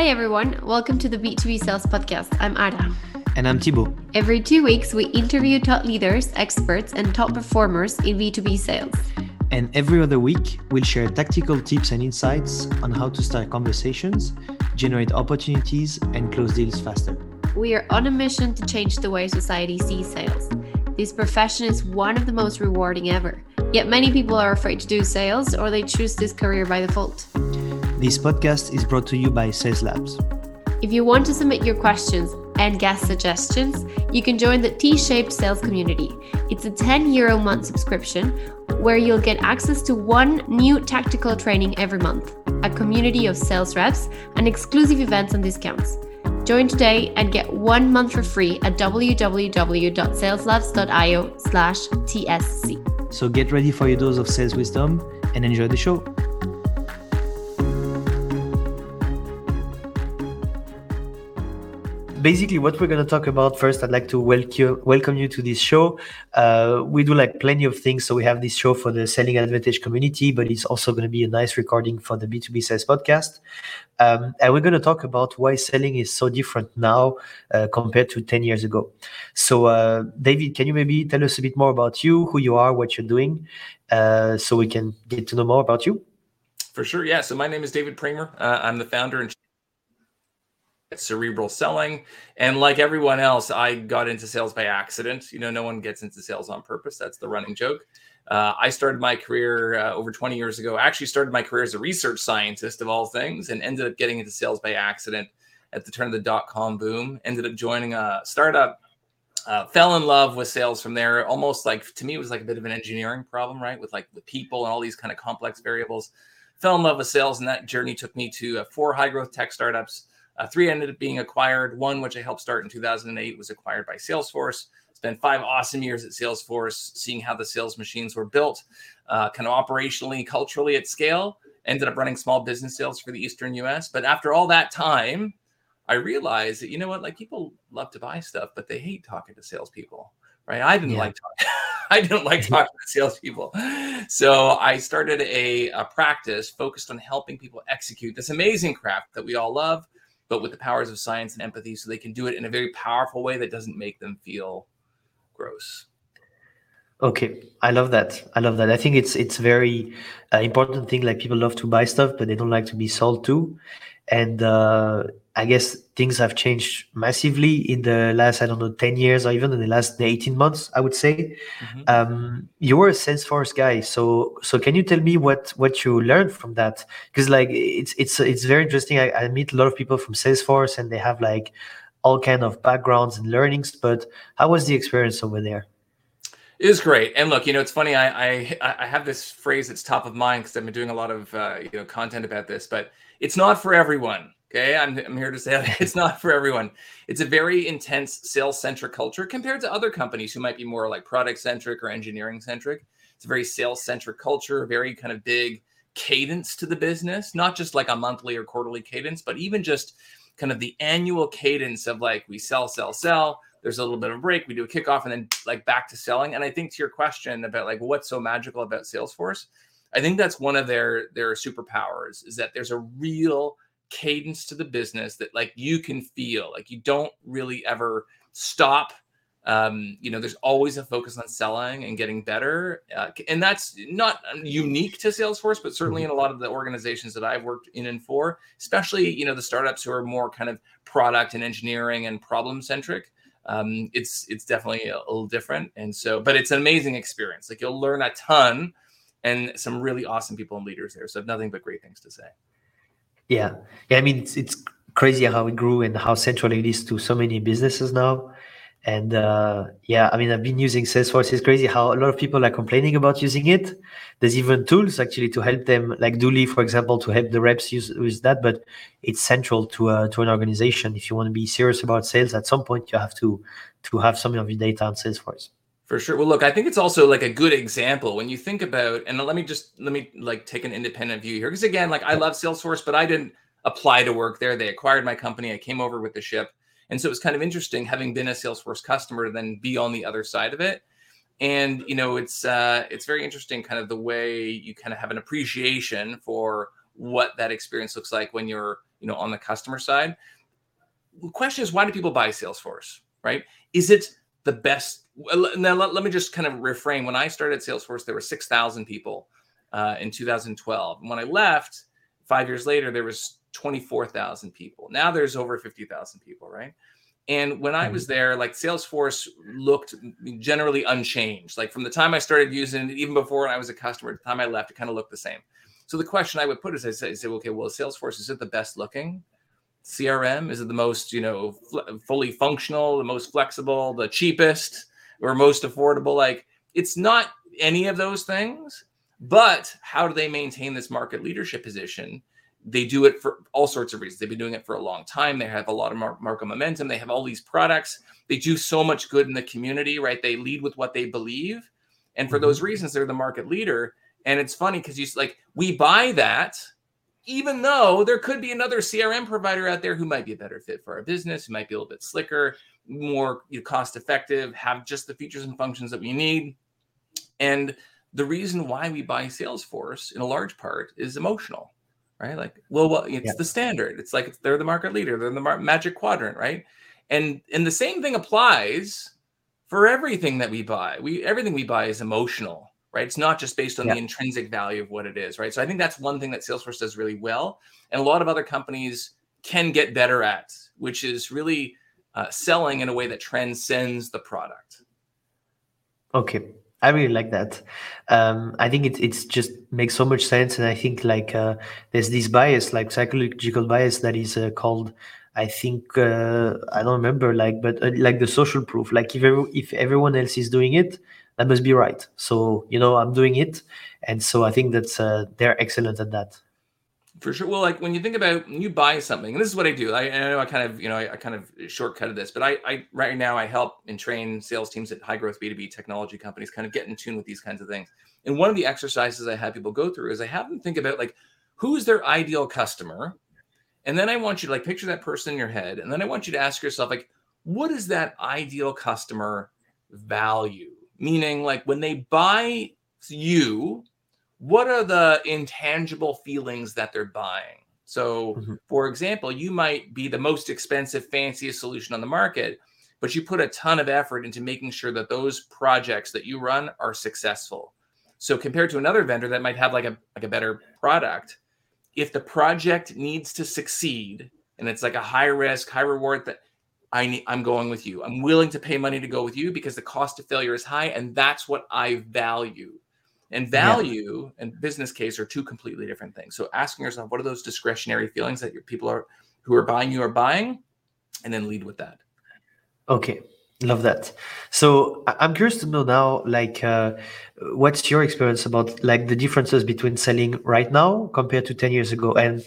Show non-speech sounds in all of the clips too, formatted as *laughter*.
Hi, everyone. Welcome to the B2B Sales Podcast. I'm Ada. And I'm Thibaut. Every two weeks, we interview top leaders, experts, and top performers in B2B sales. And every other week, we'll share tactical tips and insights on how to start conversations, generate opportunities, and close deals faster. We are on a mission to change the way society sees sales. This profession is one of the most rewarding ever. Yet many people are afraid to do sales or they choose this career by default. This podcast is brought to you by Sales Labs. If you want to submit your questions and guest suggestions, you can join the T shaped sales community. It's a 10 euro month subscription where you'll get access to one new tactical training every month, a community of sales reps, and exclusive events and discounts. Join today and get one month for free at www.saleslabs.io slash TSC. So get ready for your dose of sales wisdom and enjoy the show. Basically what we're going to talk about first i'd like to welcome welcome you to this show. Uh, we do like plenty of things. So we have this show for the selling advantage community but it's also going to be a nice recording for the b2b sales podcast. Um, and we're going to talk about why selling is so different now uh, compared to 10 years ago. So uh, david can you maybe tell us a bit more about you who you are what you're doing uh, so we can get to know more about you? For sure yeah. So my name is david Priemer. Uh, i'm the founder and cerebral selling. And like everyone else, I got into sales by accident. You know, no one gets into sales on purpose. That's the running joke. Uh, I started my career uh, over 20 years ago. I actually started my career as a research scientist of all things and ended up getting into sales by accident at the turn of the dot com boom. Ended up joining a startup. Uh, fell in love with sales from there. Almost like to me, it was like a bit of an engineering problem, right? With like the people and all these kind of complex variables. Fell in love with sales, and that journey took me to uh, four high growth tech startups uh, three ended up being acquired. One, which I helped start in 2008, was acquired by Salesforce. Spent five awesome years at Salesforce, seeing how the sales machines were built, uh, kind of operationally, culturally at scale. Ended up running small business sales for the Eastern US. But after all that time, I realized that you know what, like people love to buy stuff, but they hate talking to salespeople, right? I didn't yeah. like talking. *laughs* I didn't like *laughs* talking to salespeople. So I started a, a, practice focused on helping people execute this amazing craft that we all love, but with the powers of science and empathy so they can do it in a very powerful way that doesn't make them feel gross. Okay i love that. I love that. I think it's it's very uh, important thing like people love to buy stuff but they don't like to be sold to. And uh, I guess things have changed massively in the last I don't know ten years or even in the last eighteen months. I would say. Mm-hmm. Um, you were a Salesforce guy, so so can you tell me what what you learned from that? Because like it's it's it's very interesting. I, I meet a lot of people from Salesforce, and they have like all kind of backgrounds and learnings. But how was the experience over there? It was great. And look, you know, it's funny. I I, I have this phrase that's top of mind because I've been doing a lot of uh, you know content about this, but it's not for everyone. Okay, I'm, I'm here to say *laughs* it's not for everyone. It's a very intense sales centric culture compared to other companies who might be more like product centric or engineering centric. It's a very sales centric culture, very kind of big cadence to the business, not just like a monthly or quarterly cadence, but even just kind of the annual cadence of like we sell, sell, sell. There's a little bit of a break, we do a kickoff, and then like back to selling. And I think to your question about like what's so magical about Salesforce, I think that's one of their their superpowers is that there's a real cadence to the business that like you can feel like you don't really ever stop um, you know there's always a focus on selling and getting better uh, and that's not unique to salesforce but certainly mm-hmm. in a lot of the organizations that i've worked in and for especially you know the startups who are more kind of product and engineering and problem centric um, it's it's definitely a, a little different and so but it's an amazing experience like you'll learn a ton and some really awesome people and leaders there. So nothing but great things to say. Yeah, yeah. I mean, it's it's crazy how it grew and how central it is to so many businesses now. And uh, yeah, I mean, I've been using Salesforce. It's crazy how a lot of people are complaining about using it. There's even tools actually to help them, like Dooly, for example, to help the reps use, use that. But it's central to uh, to an organization. If you want to be serious about sales, at some point you have to to have some of your data on Salesforce. For sure. Well, look, I think it's also like a good example when you think about, and let me just let me like take an independent view here, because again, like I love Salesforce, but I didn't apply to work there. They acquired my company. I came over with the ship, and so it was kind of interesting having been a Salesforce customer to then be on the other side of it. And you know, it's uh, it's very interesting, kind of the way you kind of have an appreciation for what that experience looks like when you're you know on the customer side the question is why do people buy salesforce right is it the best now let, let me just kind of reframe. when i started salesforce there were 6000 people uh, in 2012 and when i left five years later there was 24000 people now there's over 50000 people right and when I was mm-hmm. there, like Salesforce looked generally unchanged. Like from the time I started using it, even before I was a customer, the time I left, it kind of looked the same. So the question I would put is, I say, I say, okay, well, Salesforce is it the best looking CRM? Is it the most, you know, fl- fully functional, the most flexible, the cheapest, or most affordable? Like it's not any of those things. But how do they maintain this market leadership position? they do it for all sorts of reasons. They've been doing it for a long time. They have a lot of market momentum. They have all these products. They do so much good in the community, right? They lead with what they believe. And for mm-hmm. those reasons, they're the market leader. And it's funny because you like, we buy that, even though there could be another CRM provider out there who might be a better fit for our business, who might be a little bit slicker, more you know, cost effective, have just the features and functions that we need. And the reason why we buy Salesforce in a large part is emotional right? Like, well, well it's yeah. the standard. It's like they're the market leader. They're in the mar- magic quadrant, right? And and the same thing applies for everything that we buy. We everything we buy is emotional, right? It's not just based on yeah. the intrinsic value of what it is, right? So I think that's one thing that Salesforce does really well, and a lot of other companies can get better at, which is really uh, selling in a way that transcends the product. Okay, I really like that. Um, I think it it's just makes so much sense, and I think like uh, there's this bias, like psychological bias, that is uh, called. I think uh, I don't remember, like, but uh, like the social proof. Like if every, if everyone else is doing it, that must be right. So you know, I'm doing it, and so I think that's uh, they're excellent at that. For sure. Well, like when you think about you buy something, and this is what I do. I, I know I kind of, you know, I, I, kind of shortcutted this, but I, I right now I help and train sales teams at high growth B2B technology companies kind of get in tune with these kinds of things. And one of the exercises I have people go through is I have them think about like who's their ideal customer. And then I want you to like picture that person in your head. And then I want you to ask yourself, like, what is that ideal customer value? Meaning, like when they buy you, what are the intangible feelings that they're buying? So, mm-hmm. for example, you might be the most expensive, fanciest solution on the market, but you put a ton of effort into making sure that those projects that you run are successful. So, compared to another vendor that might have like a like a better product, if the project needs to succeed and it's like a high risk, high reward that I need, I'm going with you. I'm willing to pay money to go with you because the cost of failure is high and that's what I value. And value yeah. and business case are two completely different things. So asking yourself, what are those discretionary feelings that your people are who are buying you are buying, and then lead with that. Okay, love that. So I'm curious to know now, like, uh, what's your experience about like the differences between selling right now compared to ten years ago? And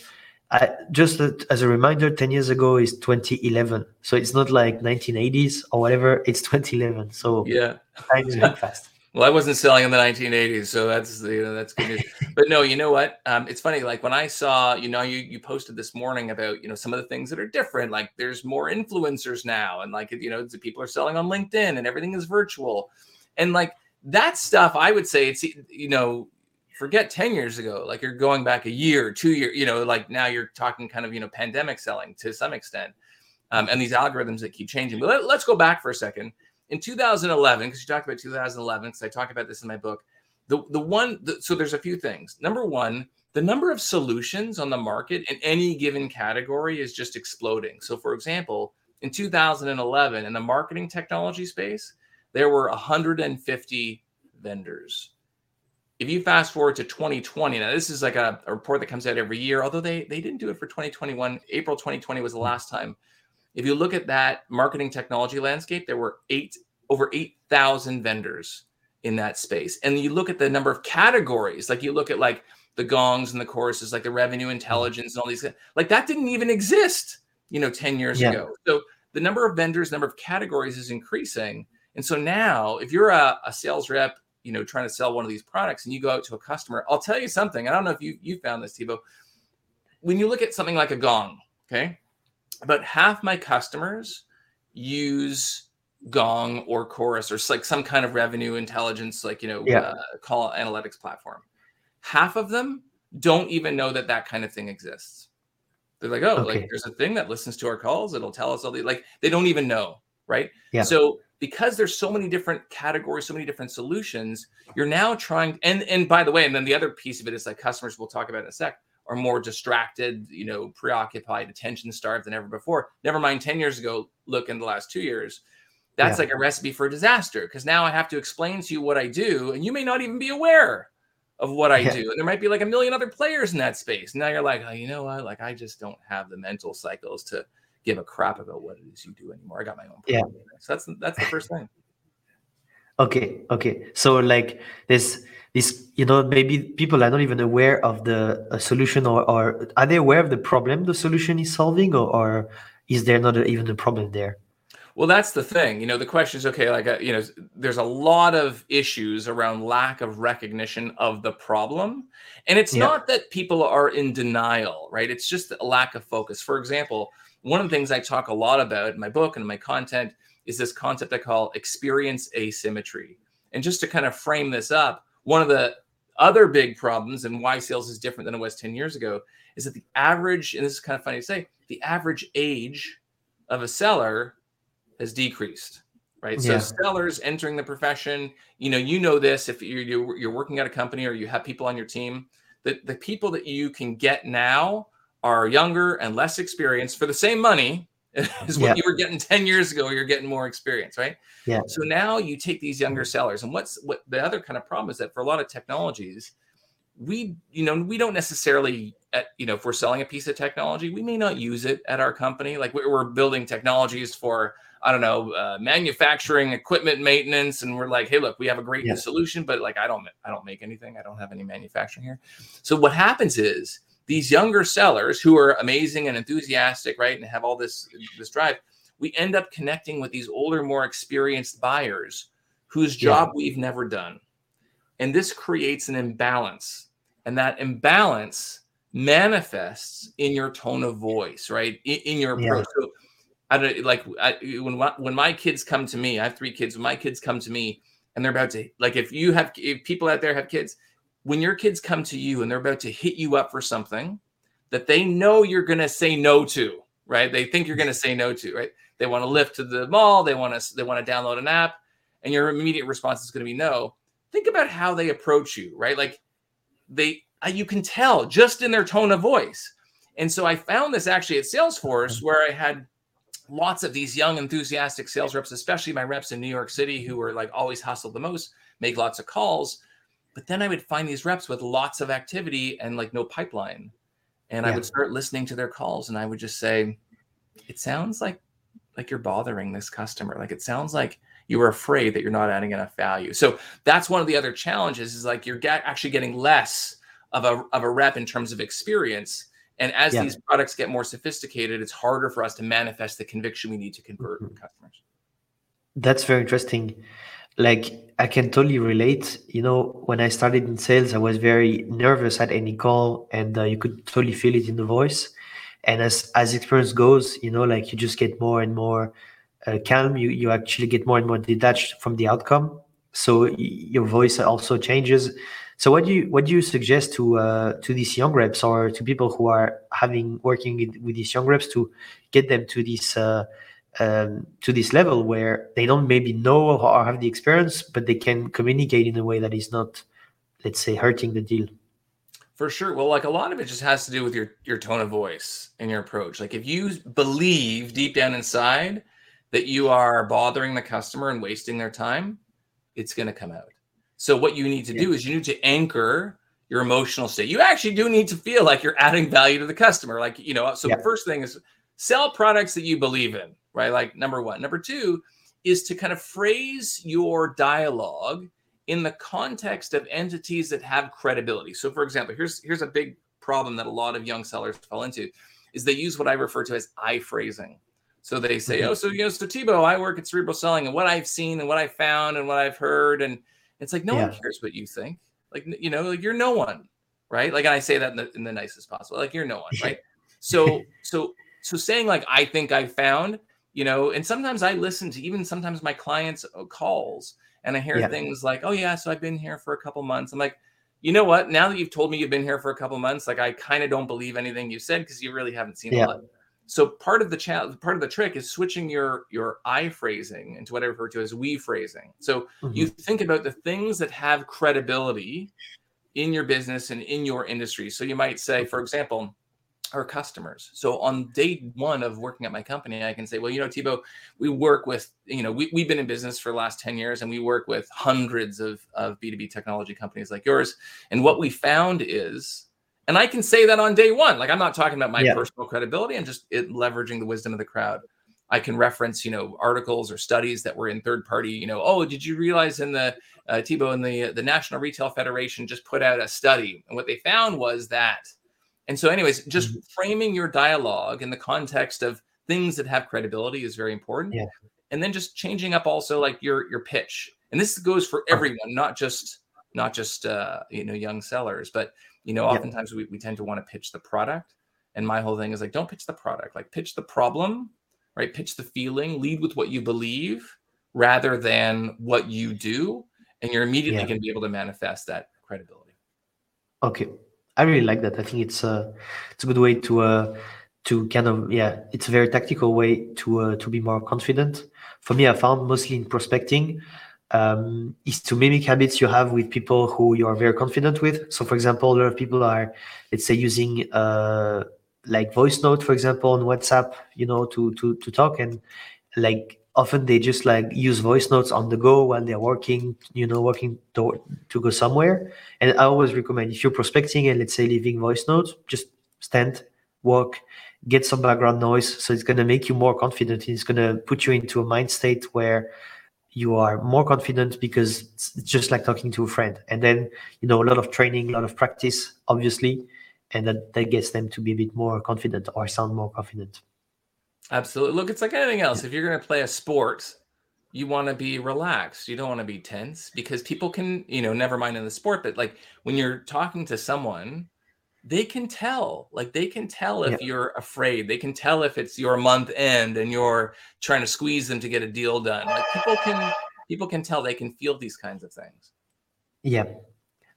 I, just as a reminder, 10 years ago is 2011. So it's not like 1980s or whatever, it's 2011. So yeah, time is moving fast. *laughs* Well, I wasn't selling in the 1980s, so that's you know that's good news. but no, you know what? Um, it's funny. Like when I saw, you know, you you posted this morning about you know some of the things that are different. Like there's more influencers now, and like you know the people are selling on LinkedIn, and everything is virtual, and like that stuff. I would say it's you know forget 10 years ago like you're going back a year two year you know like now you're talking kind of you know pandemic selling to some extent um, and these algorithms that keep changing but let, let's go back for a second in 2011, because you talked about 2011, because I talk about this in my book. The the one, the, so there's a few things. Number one, the number of solutions on the market in any given category is just exploding. So, for example, in 2011, in the marketing technology space, there were 150 vendors. If you fast forward to 2020, now this is like a, a report that comes out every year, although they, they didn't do it for 2021. April 2020 was the hmm. last time if you look at that marketing technology landscape, there were eight over 8,000 vendors in that space. And you look at the number of categories, like you look at like the gongs and the Choruses, like the revenue hmm. intelligence and all these, like that didn't even exist, you know, 10 years yeah. ago. So the number of vendors, number of categories is increasing. And so now if you're a, a sales rep, you know, trying to sell one of these products and you go out to a customer, I'll tell you something. I don't know if you you found this, Thibaut. When you look at something like a gong, okay, about half my customers use Gong or Chorus or like some kind of revenue intelligence, like you know, yeah. uh, call analytics platform. Half of them don't even know that that kind of thing exists. They're like, oh, Okay. like there's a thing that listens to our calls. It'll tell us all the like they don't even know, right? Yeah. So because there's so many different categories, so many different solutions, you're now trying. And and by the way, and then the other piece of it is like customers we'll talk about in a sec are more distracted, you know, preoccupied, attention starved than ever before. Never mind 10 years ago, look in the last two years. That's Yeah. like a recipe for disaster because now I have to explain to you what I do, and you may not even be aware of what I Yeah. do. And there might be like a million other players in that space. Now you're like, oh, you know what? Like I just don't have the mental cycles to give a crap about what it is you do anymore. I got my own. Yeah. So that's that's the first thing. Okay, okay. So like this, this, you know, maybe people are not even aware of the uh, solution, or, or are they aware of the problem the solution is solving, or, or is there not a, even a problem there? Well, that's the thing. You know, the question is okay, like, uh, you know, there's a lot of issues around lack of recognition of the problem. And it's Yeah. not that people are in denial, right? It's just a lack of focus. For example, one of the things I talk a lot about in my book and in my content is this concept I call experience asymmetry. And just to kind of frame this up, one of the other big problems and why sales is different than it was 10 years ago is that the average, and this is kind of funny to say, the average age of a seller has decreased right so sellers entering the profession you know you know this if you're, you're you're working at a company or you have people on your team that the people that you can get now are younger and less experienced for the same money *laughs* is what Yeah. you were getting 10 years ago you're getting more experience right Yeah. so now you take these younger sellers and what's what the other kind of problem is that for a lot of technologies we you know we don't necessarily at, you know if we're selling a piece of technology we may not use it at our company like we're, we're building technologies for i don't know uh, manufacturing equipment maintenance and we're like hey look we have a great Yeah. solution but like i don't i don't make anything i don't have any manufacturing here so what happens is these younger sellers who are amazing and enthusiastic right and have all this this drive we end up connecting with these older more experienced buyers whose Yeah. job we've never done and this creates an imbalance. And that imbalance manifests in your tone of voice, right? In, in your Yeah. approach. So, I don't like I, when my, when my kids come to me. I have three kids. When my kids come to me, and they're about to like, if you have if people out there have kids, when your kids come to you and they're about to hit you up for something that they know you're going to say no to, right? They think you're going to say no to, right? They want to lift to the mall. They want to they want to download an app, and your immediate response is going to be no think about how they approach you, right? Like they, uh, you can tell just in their tone of voice. And so I found this actually at Salesforce where I had lots of these young, enthusiastic sales reps, especially my reps in New York City who were like always hustled the most, make lots of calls. But then I would find these reps with lots of activity and like no pipeline. And I would start listening to their calls and I would just say, it sounds like like you're bothering this customer. Like it sounds like you are afraid that you're not adding enough value. So that's one of the other challenges is like you're get, actually getting less of a, of a rep in terms of experience. And as Yeah. these products get more sophisticated, it's harder for us to manifest the conviction we need to convert Mhm. customers. That's very interesting. Like I can totally relate. You know, when I started in sales, I was very nervous at any call, and uh, you could totally feel it in the voice. And as as experience goes, you know, like you just get more and more uh, calm. You you actually get more and more detached from the outcome. So your voice also changes. So what do you what do you suggest to uh, to these young reps or to people who are having working with, with these young reps to get them to this uh, um, to this level where they don't maybe know or have the experience, but they can communicate in a way that is not, let's say, hurting the deal. For sure. Well, like a lot of it just has to do with your your tone of voice and your approach. Like if you believe deep down inside that you are bothering the customer and wasting their time, it's going to come out. So what you need to do is you need to anchor your emotional state. You actually do need to feel like you're adding value to the customer. Like, you know, so Yeah. the first thing is sell products that you believe in, right? Like number 1. Number 2 is to kind of phrase your dialogue in the context of entities that have credibility. So for example, here's here's a big problem that a lot of young sellers fall into is they use what I refer to as I phrasing. So they say, Mhm. "Oh, so you know, so Thibaut, I work at Cerebral Selling, and what I've seen and what I've found and what I've heard, and it's like no one cares what you think. Like you know, like you're no one, right? Like and I say that in the, in the nicest possible. Like you're no one, right? *laughs* So so so saying like I think I found, you know, and sometimes I listen to even sometimes my clients' uh, calls, and I hear Yeah. things like, "Oh yeah, so I've been here for a couple months." I'm like, you know what? Now that you've told me you've been here for a couple months, like I kind of don't believe anything you said because you really haven't seen yeah. a lot. So part of the part of the trick is switching your your I phrasing into what I refer to as we phrasing. So mm-hmm. you think about the things that have credibility in your business and in your industry. So you might say, for example, our customers. So on day one of working at my company, I can say, well, you know, Thibaut, we work with, you know, we, we've been in business for the last 10 years and we work with hundreds of, of B2B technology companies like yours. And what we found is, and I can say that on day one, like I'm not talking about my yeah. personal credibility, I'm just it, leveraging the wisdom of the crowd. I can reference, you know, articles or studies that were in third party, you know, oh, did you realize in the uh, Thibaut and the the National Retail Federation just put out a study, and what they found was that and so, anyways, just mm-hmm. framing your dialogue in the context of things that have credibility is very important. Yeah. And then just changing up also like your your pitch. And this goes for everyone, not just not just uh, you know young sellers, but you know, oftentimes yeah. we, we tend to want to pitch the product. And my whole thing is like, don't pitch the product, like pitch the problem, right? Pitch the feeling, lead with what you believe rather than what you do. And you're immediately yeah. going to be able to manifest that credibility. Okay. I really like that. I think it's a it's a good way to uh, to kind of yeah, it's a very tactical way to uh, to be more confident. For me, I found mostly in prospecting um, is to mimic habits you have with people who you are very confident with. So, for example, a lot of people are, let's say, using uh, like voice note, for example, on WhatsApp, you know, to to to talk and like often they just like use voice notes on the go while they're working you know working to, to go somewhere. And i always recommend if you're prospecting and let's say leaving voice notes just stand walk get some background noise. So it's going to make you more confident it's going to put you into a mind state where you are more confident because it's just like talking to a friend. And then you know a lot of training a lot of practice obviously and that, that gets them to be a bit more confident or sound more confident Absolutely. Look, it's like anything else. If you're going to play a sport, you want to be relaxed. You don't want to be tense because people can, you know, never mind in the sport, but like when you're talking to someone, they can tell. Like they can tell if yeah. you're afraid. They can tell if it's your month end and you're trying to squeeze them to get a deal done. Like people can people can tell. They can feel these kinds of things. Yeah.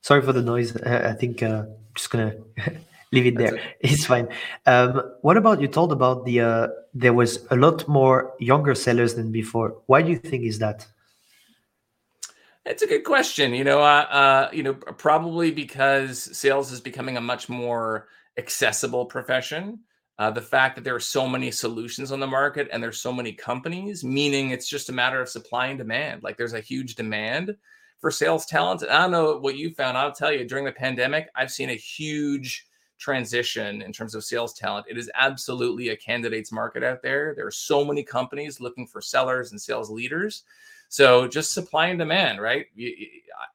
Sorry for the noise. I think uh, I'm just gonna *laughs* leave it there. It's fine. Um, what about you told about the uh, there was a lot more younger sellers than before. Why do you think is that? It's a good question. You know, uh, uh, you know, probably because sales is becoming a much more accessible profession. Uh, the fact that there are so many solutions on the market and there's so many companies, meaning it's just a matter of supply and demand. Like there's a huge demand for sales talent. And I don't know what you found. I'll tell you, during the pandemic, I've seen a huge transition in terms of sales talent. It is absolutely a candidates market out there. There are so many companies looking for sellers and sales leaders. So just supply and demand, right?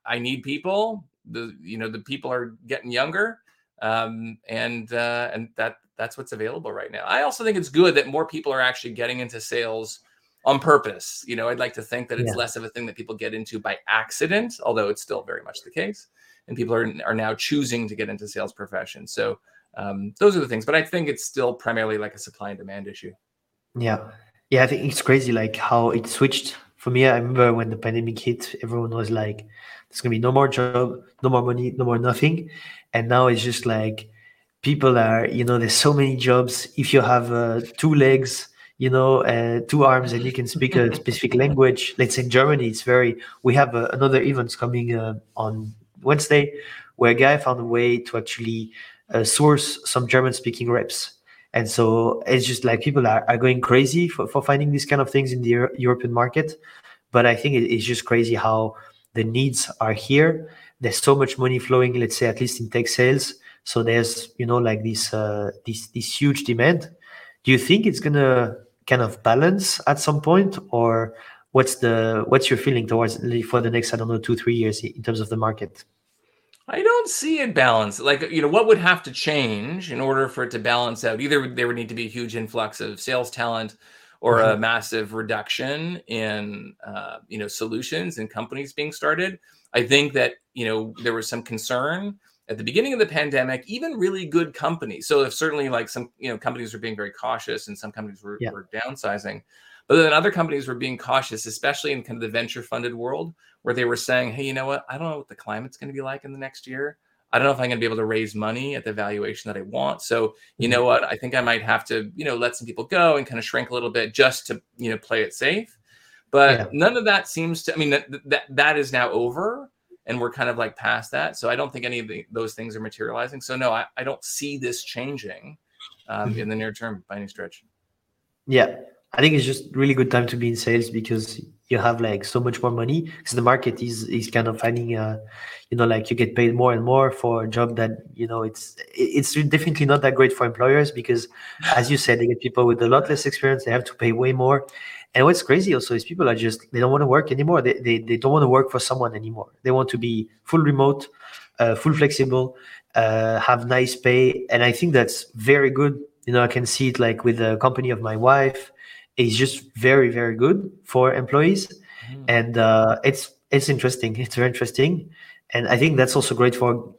I need people. The you know the people are getting younger, um, and uh, and that that's what's available right now. I also think it's good that more people are actually getting into sales on purpose. You know, I'd like to think that it's yeah. less of a thing that people get into by accident, although it's still very much the case and people are are now choosing to get into sales profession. So um, those are the things. But I think it's still primarily like a supply and demand issue. Yeah, yeah. I think it's crazy like how it switched. For me, I remember when the pandemic hit, everyone was like, "There's gonna be no more job, no more money, no more nothing," and now it's just like people are you know there's so many jobs if you have uh, two legs you know uh, two arms and you can speak a *laughs* specific language let's say in germany it's very we have uh, another events coming uh, on Wednesday, where a guy found a way to actually uh, source some German speaking reps. And so it's just like people are, are going crazy for, for finding these kind of things in the Euro- European market. But I think it, it's just crazy how the needs are here. There's so much money flowing, let's say, at least in tech sales. So there's, you know, like this, uh, this, this huge demand. Do you think it's going to kind of balance at some point or what's the what's your feeling towards for the next i don't know two three years in terms of the market? I don't see it balance. Like you know what would have to change in order for it to balance out? Either there would need to be a huge influx of sales talent or mm-hmm. a massive reduction in uh, you know solutions and companies being started. I think that you know there was some concern at the beginning of the pandemic even really good companies. So if certainly like some you know companies were being very cautious and some companies were, yeah. were downsizing but then other companies were being cautious, especially in kind of the venture funded world, where they were saying, hey, you know what? I don't know what the climate's going to be like in the next year. I don't know if I'm going to be able to raise money at the valuation that I want. So, you know what? I think I might have to, you know, let some people go and kind of shrink a little bit just to, you know, play it safe. But yeah. none of that seems to, I mean, that, that, that is now over and we're kind of like past that. So I don't think any of the, those things are materializing. So no, I, I don't see this changing um, mm-hmm. in the near term by any stretch. Yeah. I think it's just really good time to be in sales because you have like so much more money because the market is is kind of finding uh you know like you get paid more and more for a job that you know it's it's definitely not that great for employers because as you said they get people with a lot less experience they have to pay way more. And what's crazy also is people are just they don't want to work anymore. They, they, they don't want to work for someone anymore. They want to be full remote uh, full flexible uh, have nice pay. And i think that's very good. You know i can see it like with the company of my wife is just very very good for employees. Mm. and uh, it's it's interesting. It's very interesting. And i think that's also great for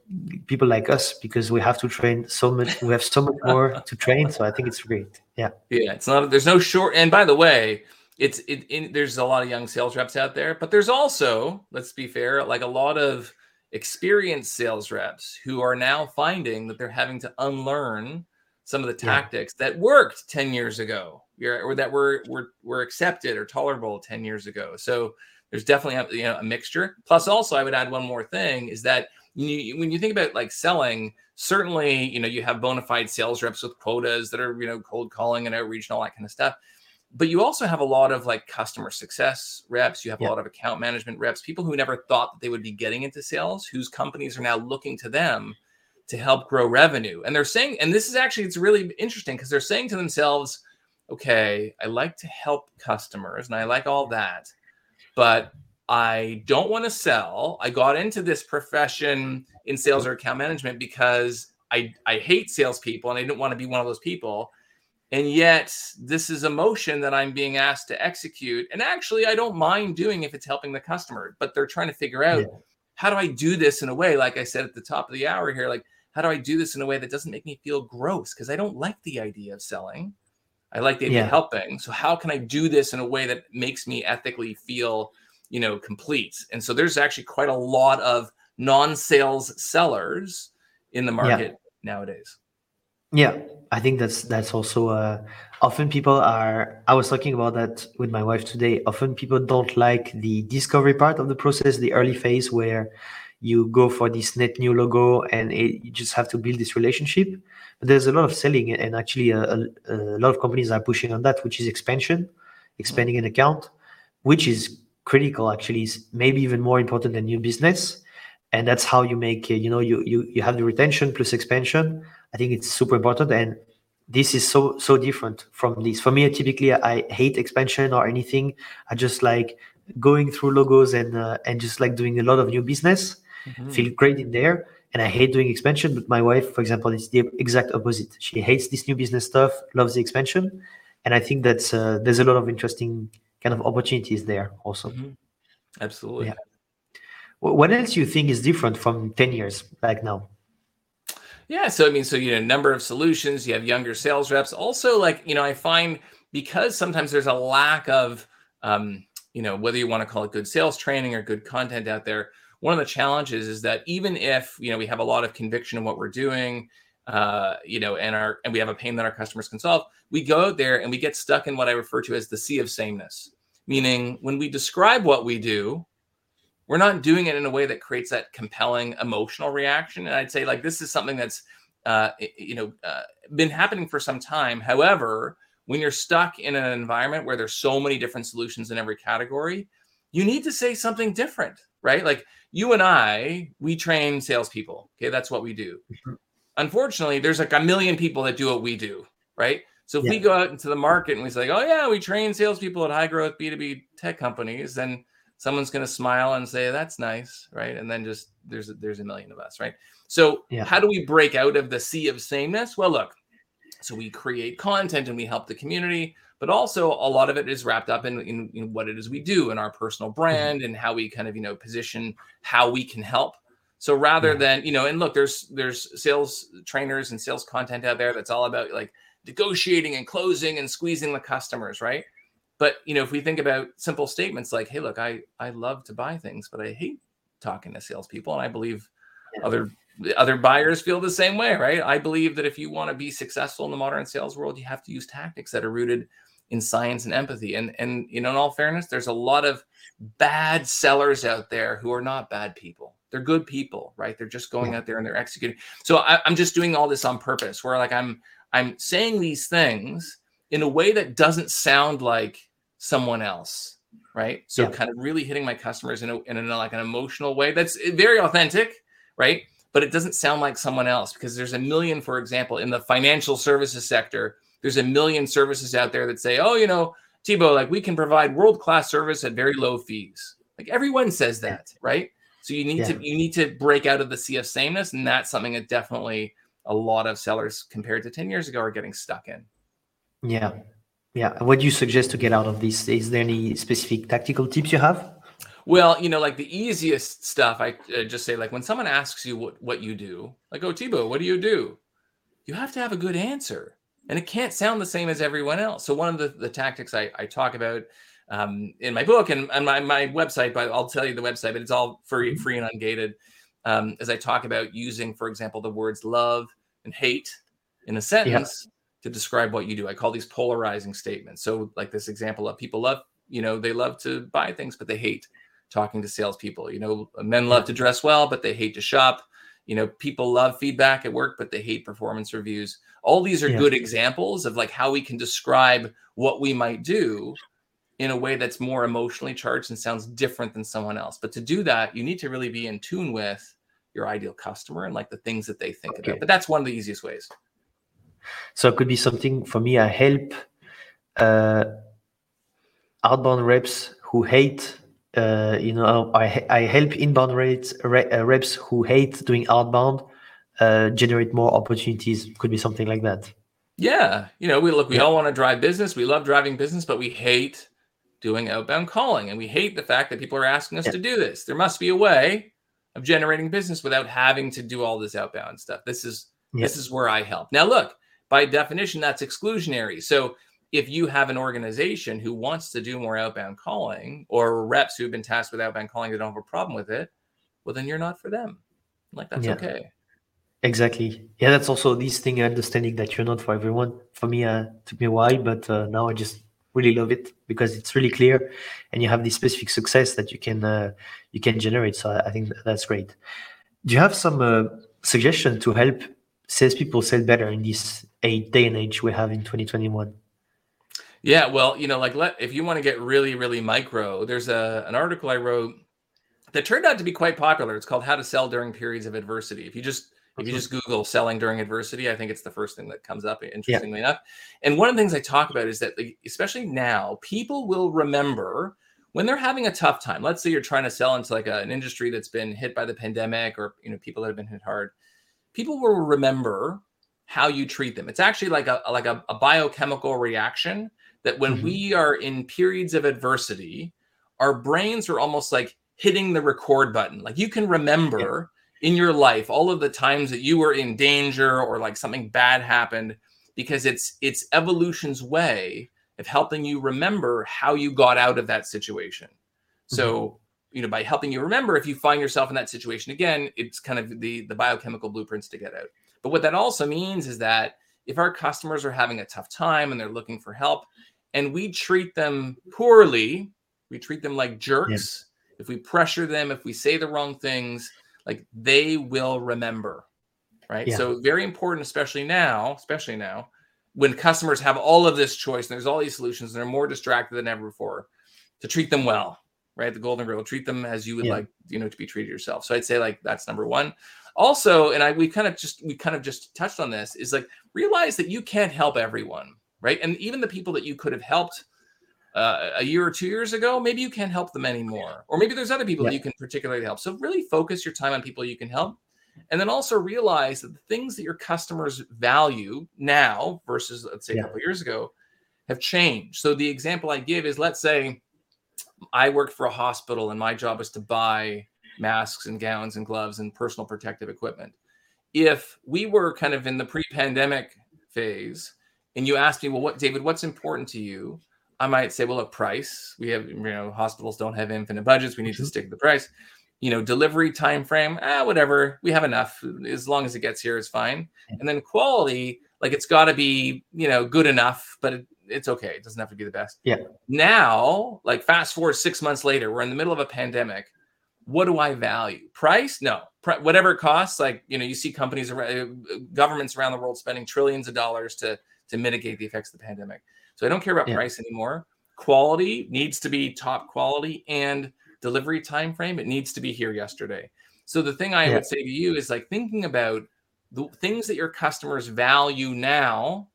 people like us because we have to train so much we have so much *laughs* more to train. So i think it's great. Yeah. Yeah it's not there's no short and by the way it's it, it there's a lot of young sales reps out there but there's also let's be fair like a lot of experienced sales reps who are now finding that they're having to unlearn some of the tactics yeah. that worked 10 years ago or that were, were were accepted or tolerable 10 years ago so there's definitely a, you know, a mixture plus also i would add one more thing is that you, when you think about like selling certainly you know you have bona fide sales reps with quotas that are you know cold calling and outreach and all that kind of stuff but you also have a lot of like customer success reps you have yeah. a lot of account management reps people who never thought that they would be getting into sales whose companies are now looking to them to help grow revenue. And they're saying, and this is actually it's really interesting because they're saying to themselves, okay, I like to help customers and I like all that, but I don't want to sell. I got into this profession in sales or account management because I, I hate salespeople and I didn't want to be one of those people. And yet, this is a motion that I'm being asked to execute. And actually, I don't mind doing if it's helping the customer, but they're trying to figure out yeah. How do I do this in a way, like I said at the top of the hour here, like how do I do this in a way that doesn't make me feel gross? Because I don't like the idea of selling. I like the idea yeah. of helping. So how can I do this in a way that makes me ethically feel, you know, complete? And so there's actually quite a lot of non-sales sellers in the market yeah. nowadays. Yeah, I think that's that's also uh, often people are. I was talking about that with my wife today. Often people don't like the discovery part of the process, the early phase where you go for this net new logo and it, you just have to build this relationship but there's a lot of selling and actually a, a, a, lot of companies are pushing on that which is expansion expanding an account which is critical actually is maybe even more important than new business and that's how you make you know you you, you have the retention plus expansion i think it's super important and this is so so different from this for me typically i hate expansion or anything i just like going through logos and uh, and just like doing a lot of new business mm-hmm. feel great in there. And I hate doing expansion, but my wife, for example, is the exact opposite. She hates this new business stuff, loves the expansion, and I think that's uh, there's a lot of interesting kind of opportunities there also. Mm-hmm. Absolutely. Yeah. What else you think is different from ten years back now? Yeah, so I mean, so you know, number of solutions. You have younger sales reps. Also, like you know, I find because sometimes there's a lack of, um, you know, whether you want to call it good sales training or good content out there one of the challenges is that even if you know we have a lot of conviction in what we're doing uh, you know and our and we have a pain that our customers can solve we go out there and we get stuck in what i refer to as the sea of sameness meaning when we describe what we do we're not doing it in a way that creates that compelling emotional reaction and i'd say like this is something that's uh, you know uh, been happening for some time however when you're stuck in an environment where there's so many different solutions in every category you need to say something different right like you and I, we train salespeople. Okay, that's what we do. Mm-hmm. Unfortunately, there's like a million people that do what we do, right? So if yeah. we go out into the market and we say, "Oh yeah, we train salespeople at high growth B two B tech companies," then someone's going to smile and say, "That's nice," right? And then just there's a, there's a million of us, right? So yeah. how do we break out of the sea of sameness? Well, look, so we create content and we help the community but also a lot of it is wrapped up in, in, in what it is we do in our personal mm-hmm. brand mm-hmm. and how we kind of you know position how we can help so rather yeah. than you know and look there's there's sales trainers and sales content out there that's all about like negotiating and closing and squeezing the customers right but you know if we think about simple statements like hey look i i love to buy things but i hate talking to salespeople and i believe yeah. other other buyers feel the same way, right? I believe that if you want to be successful in the modern sales world, you have to use tactics that are rooted in science and empathy. And and you know, in all fairness, there's a lot of bad sellers out there who are not bad people. They're good people, right? They're just going out there and they're executing. So I, I'm just doing all this on purpose, where like I'm I'm saying these things in a way that doesn't sound like someone else, right? So yeah. kind of really hitting my customers in a, in a like an emotional way that's very authentic, right? But it doesn't sound like someone else because there's a million, for example, in the financial services sector there's a million services out there that say, oh, you know, Thibaut, like we can provide world class service at very low fees. Like everyone says that, right? So you need yeah. to you need to break out of the sea of sameness, and that's something that definitely a lot of sellers compared to 10 years ago are getting stuck in. Yeah. Yeah. What do you suggest to get out of this? Is there any specific tactical tips you have? Well, you know, like the easiest stuff, I uh, just say, like when someone asks you what, what you do, like, oh, Thibaut, what do you do? You have to have a good answer and it can't sound the same as everyone else. So one of the, the tactics I, I talk about um, in my book and, and my, my website, but I'll tell you the website, but it's all free, mm-hmm. free and ungated. Um, as I talk about using, for example, the words love and hate in a sentence yeah. To describe what you do. I call these polarizing statements. So like this example of people love, you know, they love to buy things, but they hate talking to salespeople. You know, men love to dress well, but they hate to shop. You know, people love feedback at work, but they hate performance reviews all these are yeah. good examples of like how we can describe what we might do in a way that's more emotionally charged and sounds different than someone else. But to do that, you need to really be in tune with your ideal customer and like the things that they think okay. about. But that's one of the easiest ways. So it could be something for me. I help uh, outbound reps who hate. Uh, you know, I I help inbound reps uh, reps who hate doing outbound uh, generate more opportunities could be something like that yeah you know we look we yeah. all want to drive business we love driving business but we hate doing outbound calling and we hate the fact that people are asking us yeah. to do this there must be a way of generating business without having to do all this outbound stuff this is yeah. this is where i help now look by definition that's exclusionary so if you have an organization who wants to do more outbound calling or reps who've been tasked with outbound calling that don't have a problem with it well then you're not for them like that's okay Exactly. Yeah, that's also this thing understanding that you're not for everyone. For me, uh, took me a while, but uh, now I just really love it because it's really clear, and you have this specific success that you can uh, you can generate. So I, I think that's great. Do you have some uh, suggestion to help salespeople sell better in this day and age we have in 2021? Yeah, well, you know, like let if you want to get really, really micro, there's a an article I wrote that turned out to be quite popular. It's called How to Sell During Periods of Adversity. If you just if you just Google selling during adversity, I think it's the first thing that comes up, interestingly yeah. enough. And one of the things I talk about is that, like, especially now, people will remember when they're having a tough time. Let's say you're trying to sell into like a, an industry that's been hit by the pandemic or, you know, people that have been hit hard. People will remember how you treat them. It's actually like a like a, a biochemical reaction that when mm-hmm. we are in periods of adversity, our brains are almost like hitting the record button. Like you can remember in your life all of the times that you were in danger or like something bad happened because it's it's evolution's way of helping you remember how you got out of that situation mm-hmm. so you know by helping you remember if you find yourself in that situation again it's kind of the the biochemical blueprints to get out but what that also means is that if our customers are having a tough time and they're looking for help and we treat them poorly we treat them like jerks yeah. if we pressure them if we say the wrong things like they will remember right yeah. so very important especially now especially now when customers have all of this choice and there's all these solutions and they're more distracted than ever before to treat them well right the golden rule treat them as you would yeah. like you know to be treated yourself so i'd say like that's number one also and i we kind of just we kind of just touched on this is like realize that you can't help everyone right and even the people that you could have helped uh, a year or two years ago, maybe you can't help them anymore. Or maybe there's other people yeah. that you can particularly help. So really focus your time on people you can help. And then also realize that the things that your customers value now versus, let's say, yeah. a couple years ago have changed. So the example I give is let's say I worked for a hospital and my job was to buy masks and gowns and gloves and personal protective equipment. If we were kind of in the pre pandemic phase and you asked me, well, what, David, what's important to you? I might say, well, look, price. We have, you know, hospitals don't have infinite budgets. We need to mm-hmm. stick to the price. you know delivery time frame ah whatever we have enough as long as it gets here is fine and then quality like it's got to be you know good enough but it, it's okay. It doesn't have to be the best. Yeah. Now like fast forward six months later we're in the middle of a pandemic. What do i value? Price? No. Whatever it costs like you know you see companies around uh, governments around the world spending trillions of dollars to to mitigate the effects of the pandemic. So i don't care about yeah. price anymore. Quality needs to be top quality and delivery time frame it needs to be here yesterday. So the thing i yeah. would say to you is like thinking about the things that your customers value now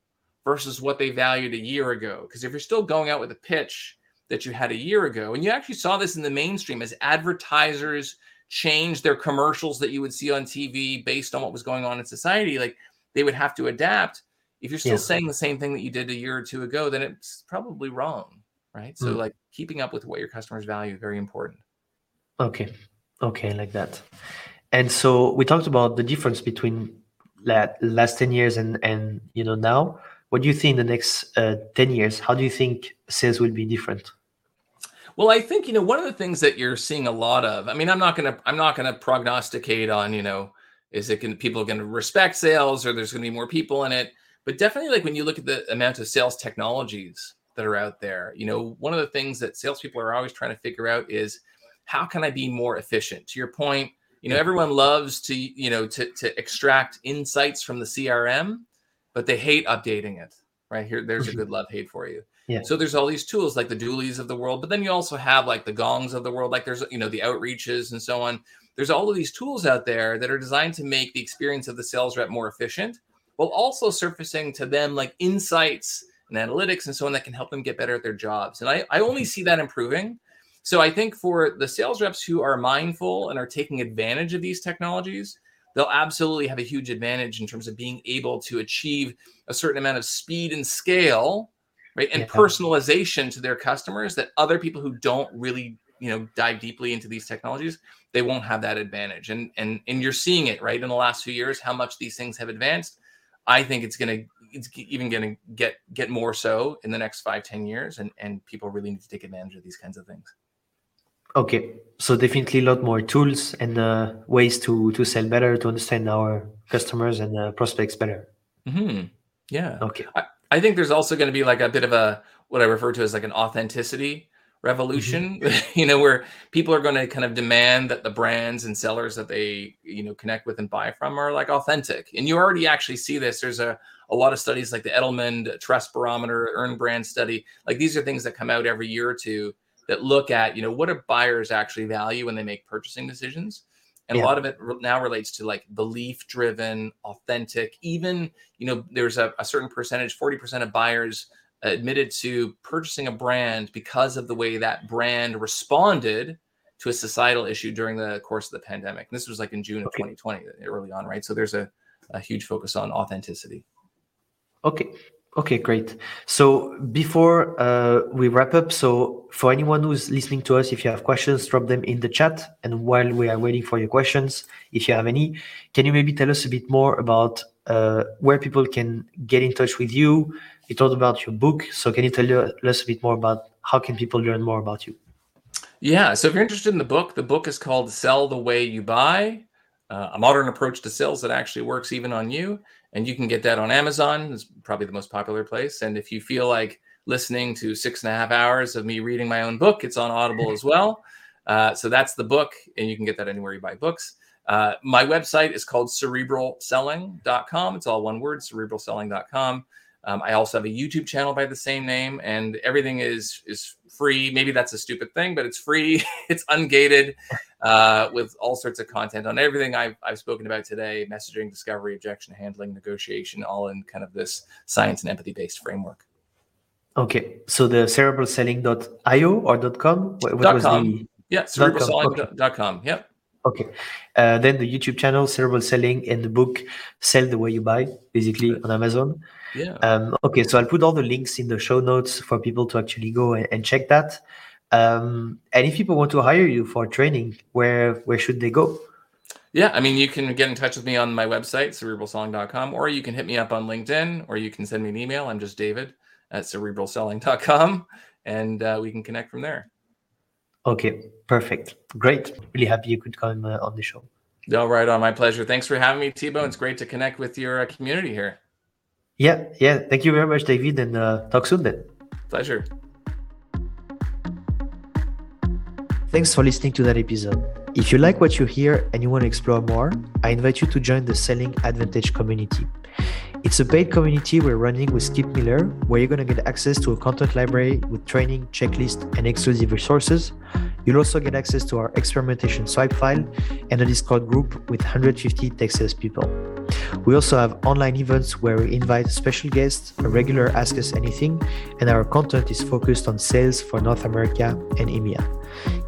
versus what they valued a year ago because if you're still going out with a pitch that you had a year ago and you actually saw this in the mainstream as advertisers changed their commercials that you would see on tv based on what was going on in society like they would have to adapt if you're still yeah. saying the same thing that you did a year or two ago then it's probably wrong right? So mm. like keeping up with what your customers value very important. Okay. Okay, like that. And so we talked about the difference between that last 10 years and and you know now. What do you think in the next uh, 10 years? How do you think sales will be different? Well, I think you know one of the things that you're seeing a lot of. I mean, I'm not gonna I'm not gonna prognosticate on you know is it going people are to respect sales or there's to be more people in it. But definitely, like when you look at the amount of sales technologies that are out there. You know, one of the things that salespeople are always trying to figure out is how can I be more efficient? To your point, you know, everyone loves to, you know, to, to extract insights from the CRM, but they hate updating it. Right here, there's a good love hate for you. Yeah. So there's all these tools like the Doolys of the world, but then you also have like the Gongs of the world, like there's you know the outreaches and so on. There's all of these tools out there that are designed to make the experience of the sales rep more efficient, while also surfacing to them like insights and analytics and so on that can help them get better at their jobs. And I, I only mm-hmm. see that improving. So I think for the sales reps who are mindful and are taking advantage of these technologies, they'll absolutely have a huge advantage in terms of being able to achieve a certain amount of speed and scale, right? And yeah. personalization to their customers that other people who don't really, you know, dive deeply into these technologies, they won't have that advantage. And and and you're seeing it, right? In the last few years, how much these things have advanced. I think it's going to it's even going to get get more so in the next five ten years and and people really need to take advantage of these kinds of things okay so definitely a lot more tools and uh, ways to to sell better to understand our customers and uh, prospects better. Mm-hmm. yeah. Okay. I, I think there's also going to be like a bit of a what i refer to as like an authenticity revolution mm-hmm. *laughs* you know where people are going to kind of demand that the brands and sellers that they you know connect with and buy from are like authentic. And you already actually see this. There's a a lot of studies like the Edelman Trust Barometer, Earn Brand Study, like these are things that come out every year or two that look at, you know, what do buyers actually value when they make purchasing decisions? And yeah. a lot of it now relates to like belief driven, authentic, even, you know, there's a, a certain percentage, 40% of buyers admitted to purchasing a brand because of the way that brand responded to a societal issue during the course of the pandemic. And this was like in June of okay. 2020, early on, right? So there's a, a huge focus on authenticity. Okay. Okay, great. So before uh, we wrap up, so for anyone who's listening to us, if you have questions, drop them in the chat. And while we are waiting for your questions, if you have any, can you maybe tell us a bit more about uh, where people can get in touch with you? You talked about your book, so can you tell us a bit more about how can people learn more about you? Yeah, so if you're interested in the book, the book is called "Sell the Way You Buy: uh, A Modern Approach to Sales That Actually Works Even on You." And you can get that on Amazon. It's probably the most popular place. And if you feel like listening to six and a half hours of me reading my own book, it's on Audible as well. *laughs* Uh, so that's the book, and you can get that anywhere you buy books. Uh, my website is called cerebralselling.com. It's all one word, cerebralselling.com. Um, I also have a YouTube channel by the same name, and everything is is free. Maybe that's a stupid thing, but it's free. *laughs* it's ungated uh, with all sorts of content on everything I've, I've spoken about today: messaging, discovery, objection handling, negotiation, all in kind of this science and empathy based framework. Okay, so the cerebralselling.io or .com? What, what was com. the yeah cerebralselling.com? Okay. Yep. Okay. Uh, then the YouTube channel, Cerebral Selling, and the book, Sell the Way You Buy, basically on Amazon. Yeah. Um, okay, so I'll put all the links in the show notes for people to actually go and, and check that. Um, and if people want to hire you for training, where where should they go? Yeah, I mean, you can get in touch with me on my website, cerebralselling.com, or you can hit me up on LinkedIn, or you can send me an email. I'm just David at cerebralselling.com, and uh, we can connect from there. Okay, perfect. Great. Really happy you could come uh, on the show. No, right on. My pleasure. Thanks for having me, Thibaut. It's great to connect with your uh, community here. Yeah, yeah. Thank you very much, David, and uh, talk soon then. Pleasure. Thanks for listening to that episode. If you like what you hear and you want to explore more, I invite you to join the Selling Advantage community. It's a paid community we're running with Skip Miller, where you're going to get access to a content library with training, checklist, and exclusive resources. You'll also get access to our experimentation swipe file and a Discord group with 150 Texas people. We also have online events where we invite special guests, a regular Ask Us Anything, and our content is focused on sales for North America and EMEA.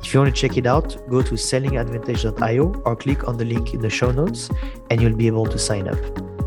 If you want to check it out, go to sellingadvantage.io or click on the link in the show notes and you'll be able to sign up.